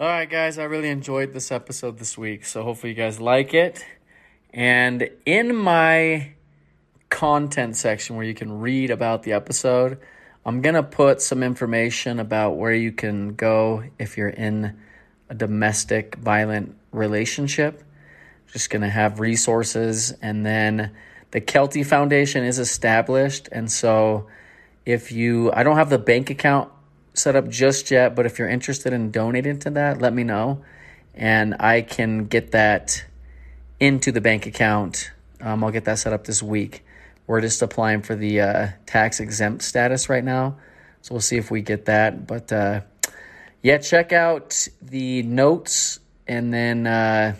All right, guys, I really enjoyed this episode this week, so hopefully you guys like it. And in my content section where you can read about the episode, I'm going to put some information about where you can go if you're in a domestic violent relationship. Just going to have resources. And then the Kelty Foundation is established. And so if you, I don't have the bank account set up just yet, but if you're interested in donating to that, let me know. And I can get that into the bank account. Um, I'll get that set up this week. We're just applying for the uh, tax exempt status right now. So we'll see if we get that. But uh, yeah, check out the notes. And then uh,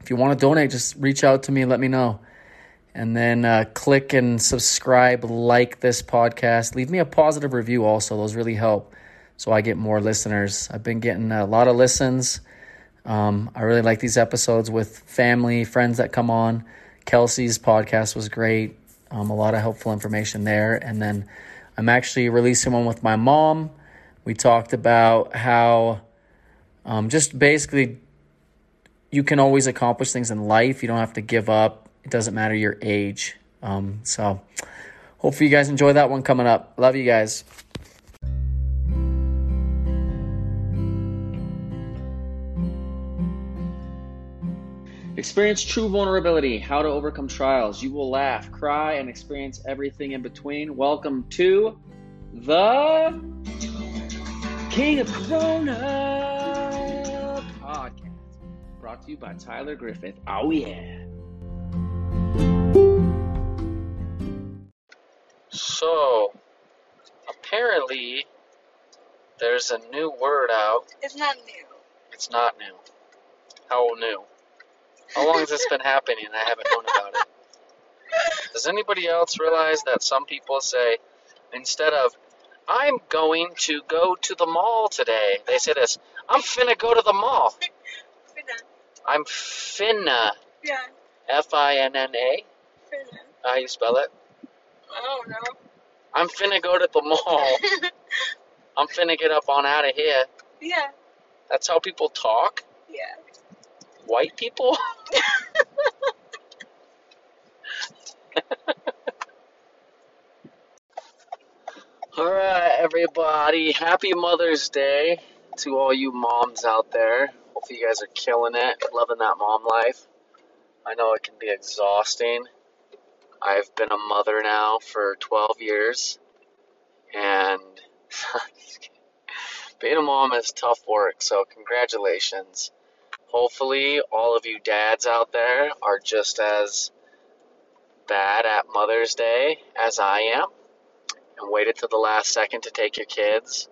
if you want to donate, just reach out to me let me know. And then uh, click and subscribe, like this podcast. Leave me a positive review also. Those really help so I get more listeners. I've been getting a lot of listens. Um, I really like these episodes with family, friends that come on. Kelsey's podcast was great. Um, a lot of helpful information there. And then I'm actually releasing one with my mom. We talked about how um, just basically you can always accomplish things in life. You don't have to give up. It doesn't matter your age. Um, so hopefully you guys enjoy that one coming up. Love you guys. Experience true vulnerability, how to overcome trials. You will laugh, cry, and experience everything in between. Welcome to the King of Corona podcast, brought to you by Tyler Griffith. Oh, yeah. So, apparently, there's a new word out. It's not new. It's not new. How old new? How long has this been happening I haven't known about it? Does anybody else realize that some people say, instead of, I'm going to go to the mall today, they say this, I'm finna go to the mall. Finna. I'm finna. Yeah. F I N N A? Finna. How you spell it? I don't know. I'm finna go to the mall. I'm finna get up on out of here. yeah. That's how people talk? Yeah. White people? All right, everybody. Happy Mother's Day to all you moms out there. Hopefully, you guys are killing it, loving that mom life. I know it can be exhausting. I've been a mother now for 12 years, and being a mom is tough work, so congratulations. Hopefully, all of you dads out there are just as bad at Mother's Day as I am and waited to the last second to take your kids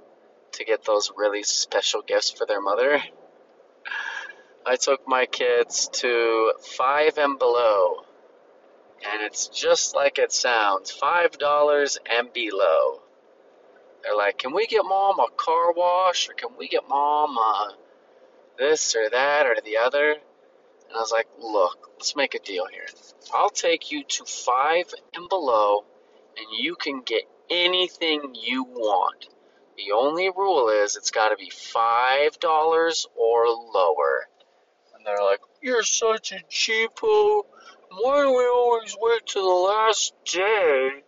to get those really special gifts for their mother. I took my kids to Five and Below, and it's just like it sounds $5 and below. They're like, Can we get mom a car wash? Or can we get mom a this or that or the other? And I was like, Look, let's make a deal here. I'll take you to Five and Below, and you can get anything you want. The only rule is it's got to be $5 or lower. And they're like, You're such a cheapo. Why do we always wait to the last day?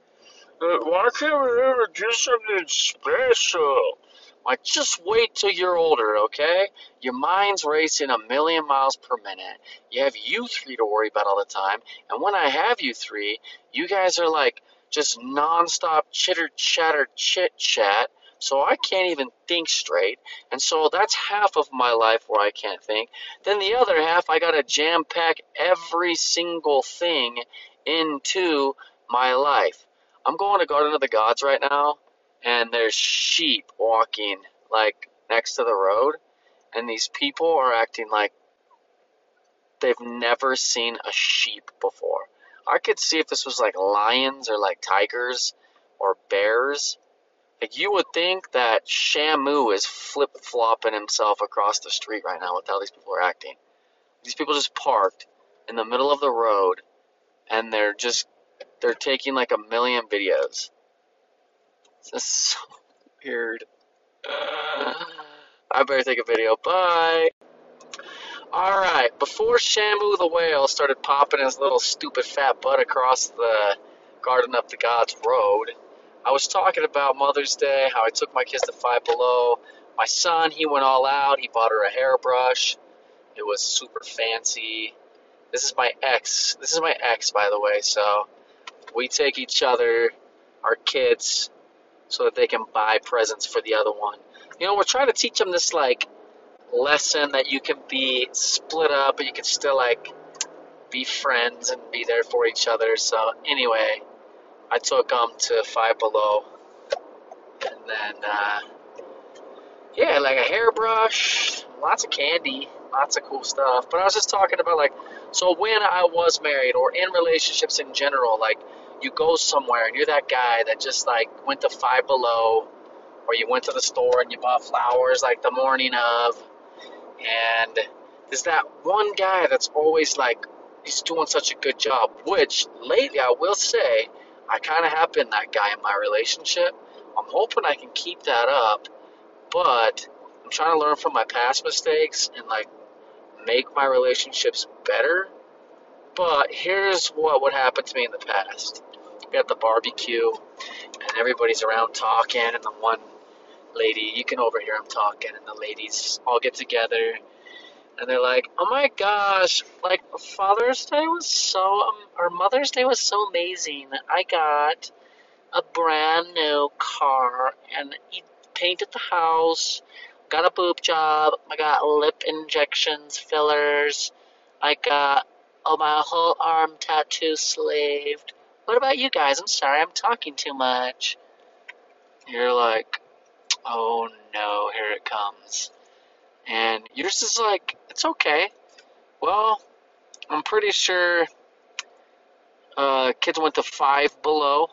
Uh, Why can't we ever do something special? Like, just wait till you're older, okay? Your mind's racing a million miles per minute. You have you three to worry about all the time. And when I have you three, you guys are like just nonstop chitter chatter chit chat. So I can't even think straight. And so that's half of my life where I can't think. Then the other half, I got to jam pack every single thing into my life. I'm going to Garden of the Gods right now, and there's sheep walking like next to the road, and these people are acting like they've never seen a sheep before. I could see if this was like lions or like tigers or bears. Like you would think that Shamu is flip flopping himself across the street right now with how these people are acting. These people just parked in the middle of the road and they're just they're taking like a million videos. This is so weird. I better take a video. Bye. All right. Before Shamu the whale started popping his little stupid fat butt across the Garden of the Gods road, I was talking about Mother's Day, how I took my kids to Five Below. My son, he went all out. He bought her a hairbrush. It was super fancy. This is my ex. This is my ex, by the way. So we take each other, our kids, so that they can buy presents for the other one. You know, we're trying to teach them this like lesson that you can be split up, but you can still like be friends and be there for each other. So anyway, I took them to Five Below, and then uh, yeah, like a hairbrush, lots of candy, lots of cool stuff. But I was just talking about like, so when I was married or in relationships in general, like you go somewhere and you're that guy that just like went to Five Below, or you went to the store and you bought flowers like the morning of, and there's that one guy that's always like, he's doing such a good job. Which lately, I will say, I kind of have been that guy in my relationship. I'm hoping I can keep that up, but I'm trying to learn from my past mistakes and like make my relationships better. But here's what would happen to me in the past. We at the barbecue, and everybody's around talking, and the one lady, you can overhear them talking, and the ladies all get together, and they're like, "Oh my gosh, like Father's Day was so, um, or Mother's Day was so amazing. I got a brand new car, and he painted the house, got a boob job, I got lip injections, fillers, I got oh my whole arm tattoo slaved. What about you guys? I'm sorry, I'm talking too much." You're like, "Oh no, here it comes." And yours is like, it's okay. Well, I'm pretty sure uh, kids went to five below,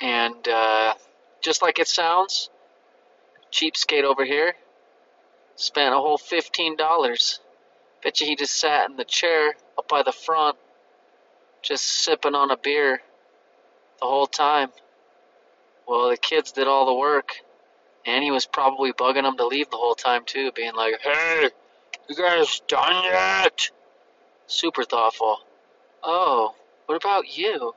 and uh, just like it sounds, cheapskate over here spent a whole fifteen dollars. Bet you he just sat in the chair up by the front, just sipping on a beer the whole time. Well, the kids did all the work, and he was probably bugging them to leave the whole time too, being like, "Hey, you guys done yet?" Super thoughtful. Oh, what about you?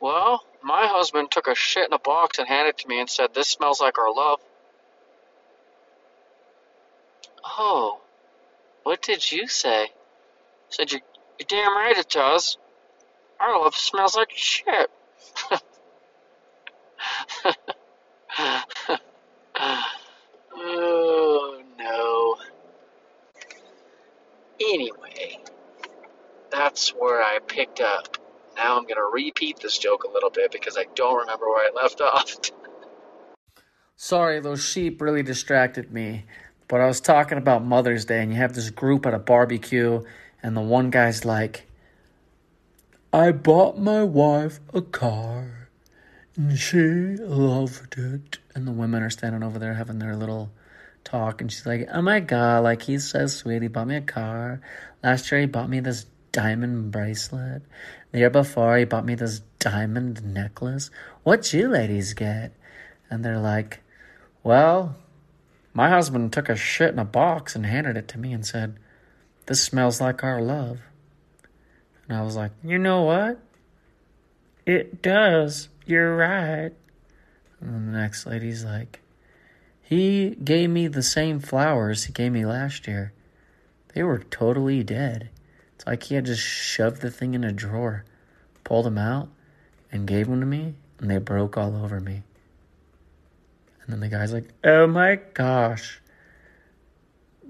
Well, my husband took a shit in a box and handed it to me and said, This smells like our love. Oh, what did you say? Said, You're, you're damn right it does. Oh, Our love smells like shit. oh, no. Anyway, that's where I picked up. Now I'm going to repeat this joke a little bit because I don't remember where I left off. Sorry, those sheep really distracted me. But I was talking about Mother's Day, and you have this group at a barbecue, and the one guy's like, I bought my wife a car, and she loved it. And the women are standing over there having their little talk, and she's like, Oh my god, like he's so sweet. He bought me a car. Last year, he bought me this diamond bracelet. The year before, he bought me this diamond necklace. What'd you ladies get? And they're like, Well, my husband took a shit in a box and handed it to me and said, This smells like our love. And I was like, You know what? It does. You're right. And the next lady's like, He gave me the same flowers he gave me last year. They were totally dead. It's like he had just shoved the thing in a drawer, pulled them out, and gave them to me, and they broke all over me. And then the guy's like, Oh my gosh,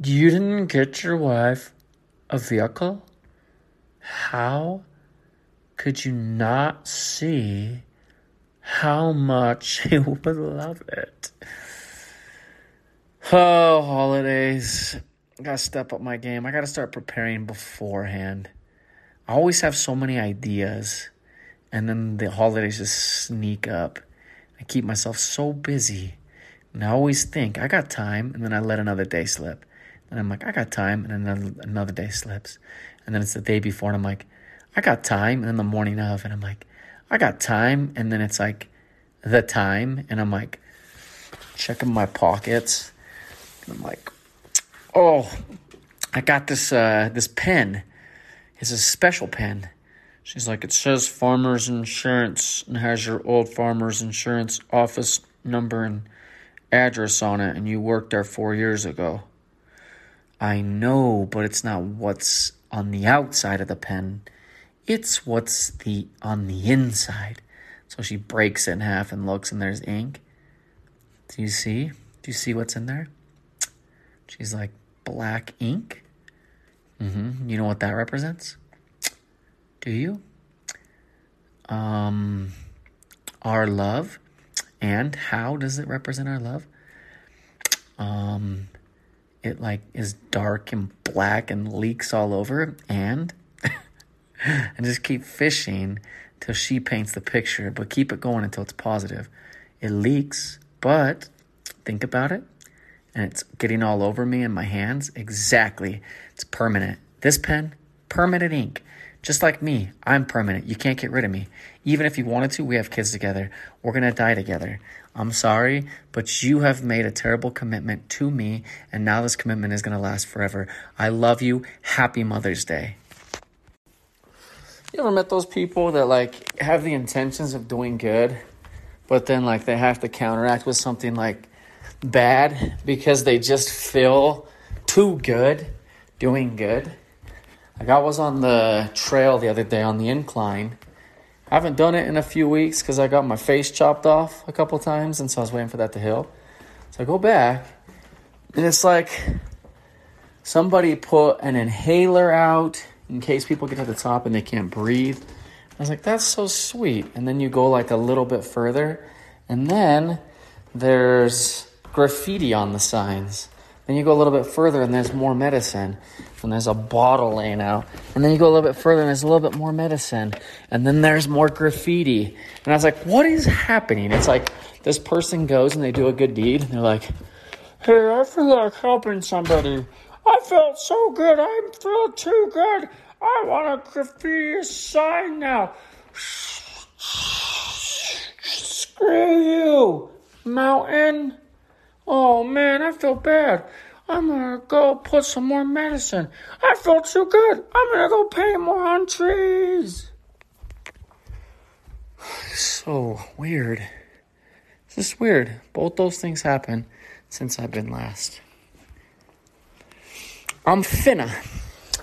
you didn't get your wife a vehicle? How could you not see how much he would love it? Oh, holidays. I gotta step up my game. I gotta start preparing beforehand. I always have so many ideas, and then the holidays just sneak up. I keep myself so busy, and I always think I got time, and then I let another day slip. And I'm like, I got time, and then another day slips. And then it's the day before, and I'm like, I got time, and then the morning of, and I'm like, I got time, and then it's like the time, and I'm like checking my pockets And I'm like, oh, I got this uh, this pen. It's a special pen. She's like, it says Farmers Insurance and has your old Farmers Insurance office number and address on it, and you worked there four years ago. I know, but it's not what's on the outside of the pen. It's what's the on the inside. So she breaks it in half and looks, and there's ink. Do you see? Do you see what's in there? She's like, black ink? Mm-hmm. You know what that represents? Do you? Um, our love. And how does it represent our love? Um, it like is dark and black and leaks all over and and just keep fishing till she paints the picture, but keep it going until it's positive. It leaks, but think about it, and it's getting all over me and my hands. Exactly. It's permanent. This pen, permanent ink. Just like me, I'm permanent. You can't get rid of me. Even if you wanted to, we have kids together. We're going to die together. I'm sorry, but you have made a terrible commitment to me, and now this commitment is going to last forever. I love you. Happy Mother's Day. You ever met those people that like have the intentions of doing good, but then like they have to counteract with something like bad because they just feel too good doing good? Like I was on the trail the other day on the incline. I haven't done it in a few weeks because I got my face chopped off a couple times, and so I was waiting for that to heal. So I go back, and it's like somebody put an inhaler out in case people get to the top and they can't breathe. I was like, that's so sweet. And then you go like a little bit further, and then there's graffiti on the signs. Then you go a little bit further, and there's more medicine. And there's a bottle laying out. And then you go a little bit further, and there's a little bit more medicine. And then there's more graffiti. And I was like, what is happening? It's like this person goes and they do a good deed, and they're like, hey, I feel like helping somebody. I felt so good. I feel too good. I want a graffiti sign now. Screw you, mountain. Oh man, I feel bad. I'm gonna go put some more medicine. I feel too good. I'm gonna go paint more on trees. So weird. This is weird. Both those things happen since I've been last. I'm finna.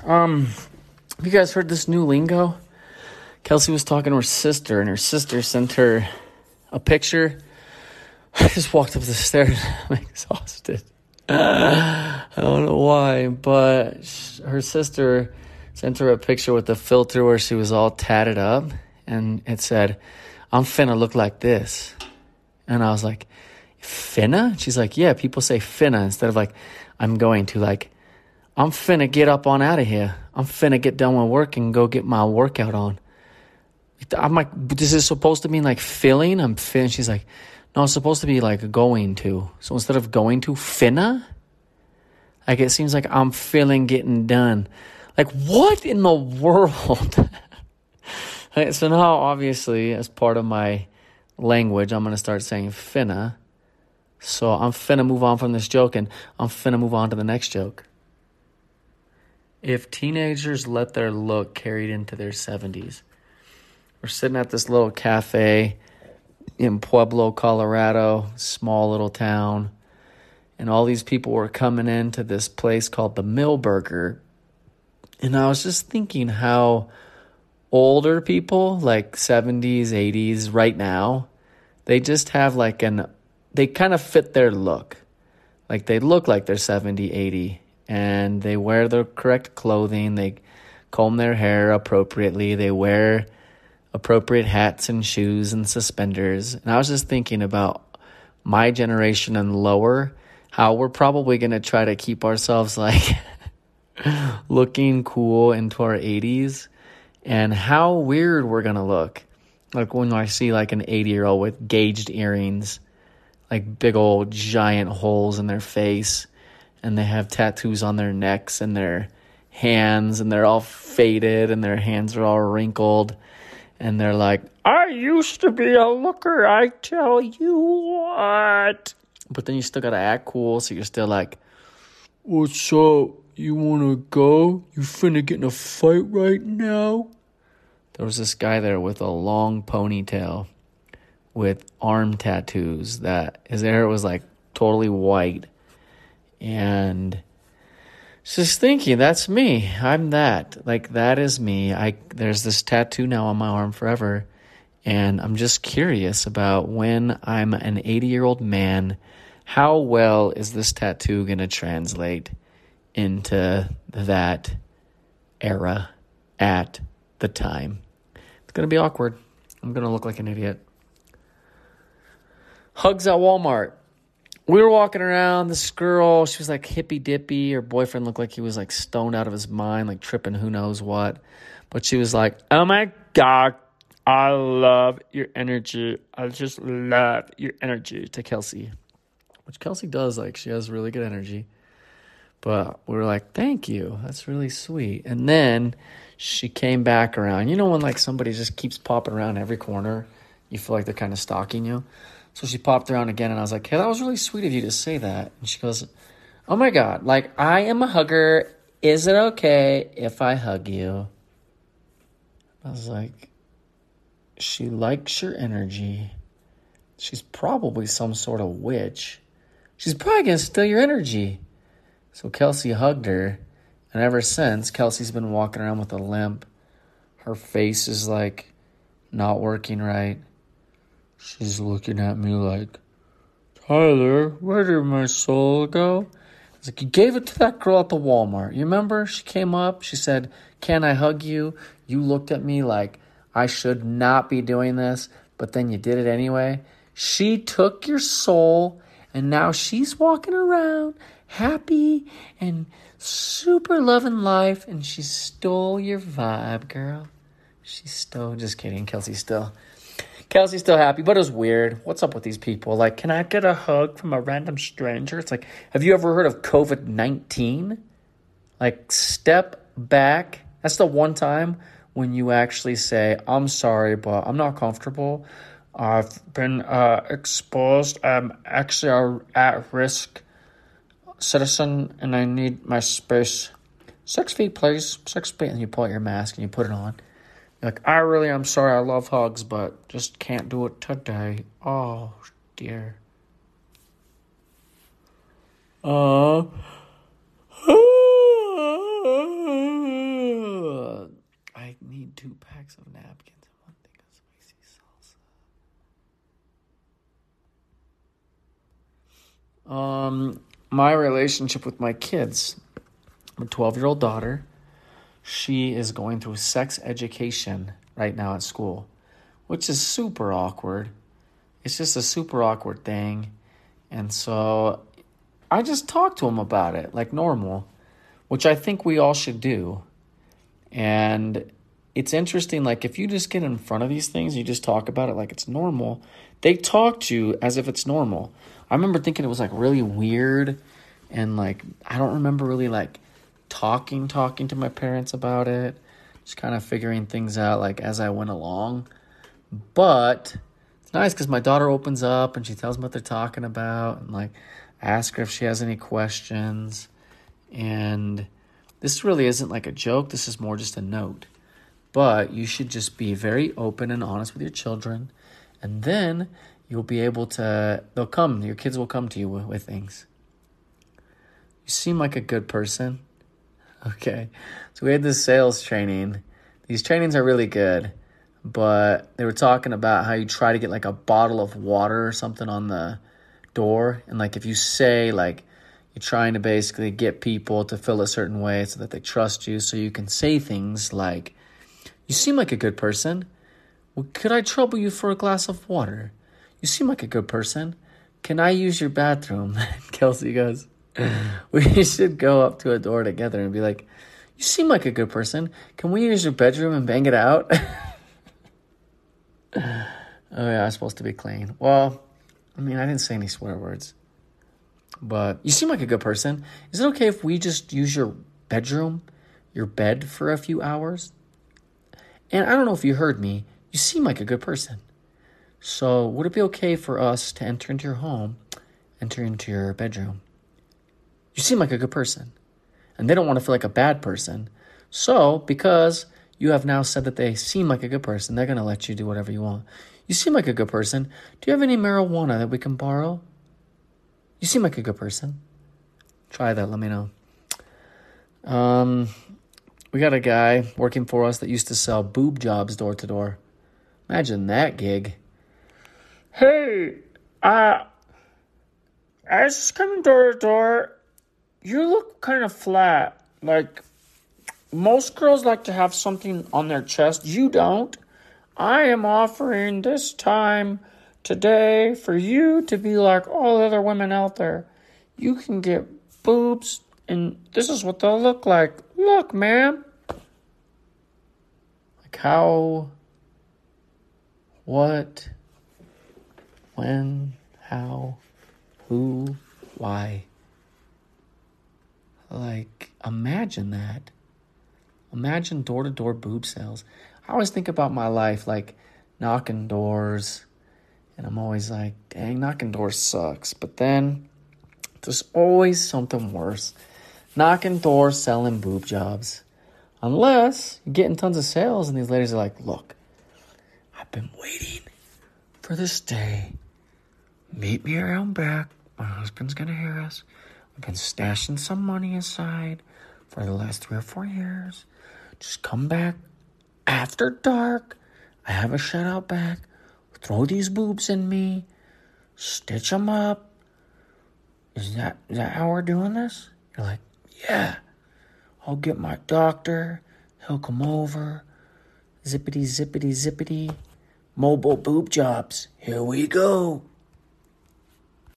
Um, you guys heard this new lingo? Kelsey was talking to her sister, and her sister sent her a picture. I just walked up the stairs. I'm exhausted. I don't know why, but her sister sent her a picture with a filter where she was all tatted up, and it said, I'm finna look like this. And I was like, finna? She's like, yeah, people say finna instead of like, I'm going to. Like, I'm finna get up on out of here. I'm finna get done with work and go get my workout on. I'm like, this is supposed to mean like filling? I'm finna. She's like, no, it's supposed to be like going to. So instead of going to, finna? Like it seems like I'm feeling getting done. Like what in the world? so now, obviously, as part of my language, I'm gonna start saying finna. So I'm finna move on from this joke, and I'm finna move on to the next joke. If teenagers let their look carried into their 70s, we're sitting at this little cafe in Pueblo, Colorado, small little town, and all these people were coming into this place called the Millburger. And I was just thinking how older people, like 70s, 80s, right now, they just have like an, they kind of fit their look. Like they look like they're 70, 80, and they wear the correct clothing. They comb their hair appropriately. They wear appropriate hats and shoes and suspenders. And I was just thinking about my generation and lower, how we're probably going to try to keep ourselves like looking cool into our 80s and how weird we're going to look. Like when I see like an 80 year old with gauged earrings, like big old giant holes in their face, and they have tattoos on their necks and their hands, and they're all faded and their hands are all wrinkled and they're like, I used to be a looker, I tell you what. But then you still gotta act cool, so you're still like, What's up? You wanna go? You finna get in a fight right now? There was this guy there with a long ponytail with arm tattoos that his hair was like totally white. And just thinking, that's me. I'm that. Like that is me. I there's this tattoo now on my arm forever. And I'm just curious about when I'm an 80 year old man, how well is this tattoo going to translate into that era at the time? It's going to be awkward. I'm going to look like an idiot. Hugs at Walmart. We were walking around. This girl, she was like hippy dippy. Her boyfriend looked like he was like stoned out of his mind, like tripping who knows what. But she was like, Oh my God, I love your energy. I just love your energy to Kelsey, which Kelsey does. Like, she has really good energy. But we were like, thank you. That's really sweet. And then she came back around. You know, when like somebody just keeps popping around every corner, you feel like they're kind of stalking you. So she popped around again, and I was like, hey, that was really sweet of you to say that. And she goes, oh my God, like, I am a hugger. Is it okay if I hug you? I was like, she likes your energy. She's probably some sort of witch. She's probably to steal your energy. So Kelsey hugged her, and ever since, Kelsey's been walking around with a limp. Her face is like not working right. She's looking at me like, Tyler, where did my soul go? I was like, You gave it to that girl at the Walmart. You remember? She came up, she said, Can I hug you? You looked at me like, I should not be doing this, but then you did it anyway. She took your soul, and now she's walking around happy and super loving life, and she stole your vibe, girl. She stole, just kidding. Kelsey, still. Kelsey's still happy, but it was weird. What's up with these people? Like, can I get a hug from a random stranger? It's like, have you ever heard of COVID 19? Like, step back. That's the one time when you actually say, I'm sorry, but I'm not comfortable. I've been uh, exposed. I'm actually a at risk citizen and I need my space. Six feet, please. Six feet. And you pull out your mask and you put it on. Like, I really am sorry. I love hugs, but just can't do it today. Oh, dear. Uh, I need two packs of napkins and one thing of spicy salsa. Um, my relationship with my kids. My 12 year old daughter, she is going through sex education right now at school, which is super awkward. It's just a super awkward thing. And so I just talk to him about it like normal, which I think we all should do. And it's interesting, like if you just get in front of these things, you just talk about it like it's normal, they talk to you as if it's normal. I remember thinking it was like really weird and like I don't remember really like talking talking to my parents about it. Just kind of figuring things out like as I went along. But it's nice cuz my daughter opens up and she tells me what they're talking about and like ask her if she has any questions. And this really isn't like a joke, this is more just a note. But you should just be very open and honest with your children. And then you'll be able to, they'll come, your kids will come to you with, with things. You seem like a good person. Okay. So we had this sales training. These trainings are really good, but they were talking about how you try to get like a bottle of water or something on the door. And like if you say, like, you're trying to basically get people to feel a certain way so that they trust you, so you can say things like, You seem like a good person. Well, could I trouble you for a glass of water? You seem like a good person. Can I use your bathroom? Kelsey goes, We should go up to a door together and be like, You seem like a good person. Can we use your bedroom and bang it out? oh, yeah, I'm supposed to be clean. Well, I mean, I didn't say any swear words. But you seem like a good person. Is it okay if we just use your bedroom, your bed for a few hours? And I don't know if you heard me. You seem like a good person. So, would it be okay for us to enter into your home, enter into your bedroom? You seem like a good person. And they don't want to feel like a bad person. So, because you have now said that they seem like a good person, they're going to let you do whatever you want. You seem like a good person. Do you have any marijuana that we can borrow? You seem like a good person. Try that, let me know. Um, we got a guy working for us that used to sell boob jobs door to door. Imagine that gig. Hey, uh, I was just coming door to door. You look kind of flat. Like, most girls like to have something on their chest. You don't. I am offering this time today for you to be like all the other women out there. You can get boobs, and this is what they'll look like. Look, ma'am. Like, how, what, when, how, who, why. Like, imagine that. Imagine door to door boob sales. I always think about my life like knocking doors, and I'm always like, dang, knocking doors sucks. But then there's always something worse knocking doors selling boob jobs. Unless you're getting tons of sales, and these ladies are like, look, I've been waiting for this day. Meet me around back. My husband's gonna hear us. I've been stashing some money aside for the last three or four years. Just come back after dark. I have a shed out back. Throw these boobs in me. Stitch them up. Is that is that how we're doing this? You're like, yeah. I'll get my doctor. He'll come over. Zippity zippity zippity. Mobile boob jobs. Here we go.